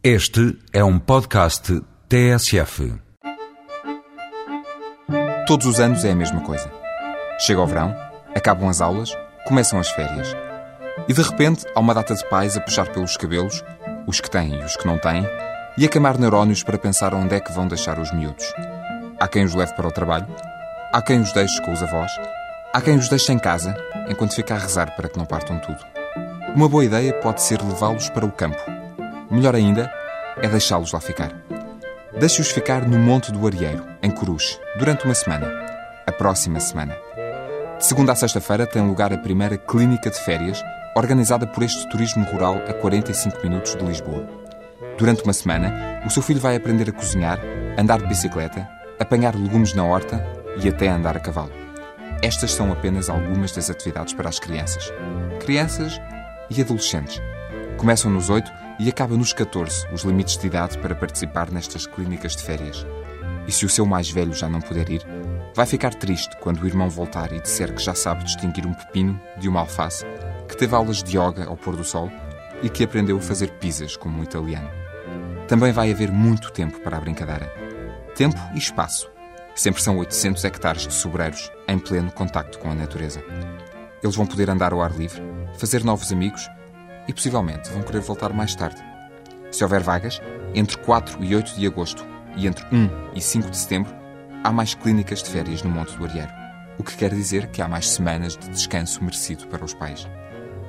Este é um podcast TSF. Todos os anos é a mesma coisa. Chega o verão, acabam as aulas, começam as férias. E de repente há uma data de pais a puxar pelos cabelos, os que têm e os que não têm, e a queimar neurónios para pensar onde é que vão deixar os miúdos. Há quem os leve para o trabalho, há quem os deixe com os avós, há quem os deixe em casa, enquanto fica a rezar para que não partam tudo. Uma boa ideia pode ser levá-los para o campo. Melhor ainda é deixá-los lá ficar. Deixe-os ficar no Monte do Arieiro, em Coruche, durante uma semana. A próxima semana. De segunda a sexta-feira tem lugar a primeira clínica de férias, organizada por este turismo rural a 45 minutos de Lisboa. Durante uma semana, o seu filho vai aprender a cozinhar, andar de bicicleta, apanhar legumes na horta e até andar a cavalo. Estas são apenas algumas das atividades para as crianças. Crianças e adolescentes. Começam nos 8 e acabam nos 14, os limites de idade para participar nestas clínicas de férias. E se o seu mais velho já não puder ir, vai ficar triste quando o irmão voltar e disser que já sabe distinguir um pepino de uma alface, que teve aulas de yoga ao pôr do sol e que aprendeu a fazer pizzas como um italiano. Também vai haver muito tempo para a brincadeira. Tempo e espaço. Sempre são 800 hectares de sobreiros em pleno contacto com a natureza. Eles vão poder andar ao ar livre, fazer novos amigos e possivelmente vão querer voltar mais tarde. Se houver vagas, entre 4 e 8 de agosto e entre 1 e 5 de setembro, há mais clínicas de férias no Monte do Arieiro, o que quer dizer que há mais semanas de descanso merecido para os pais.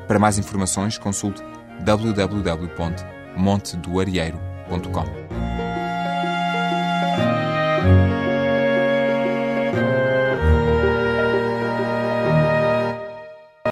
Para mais informações, consulte www.montedoarieiro.com.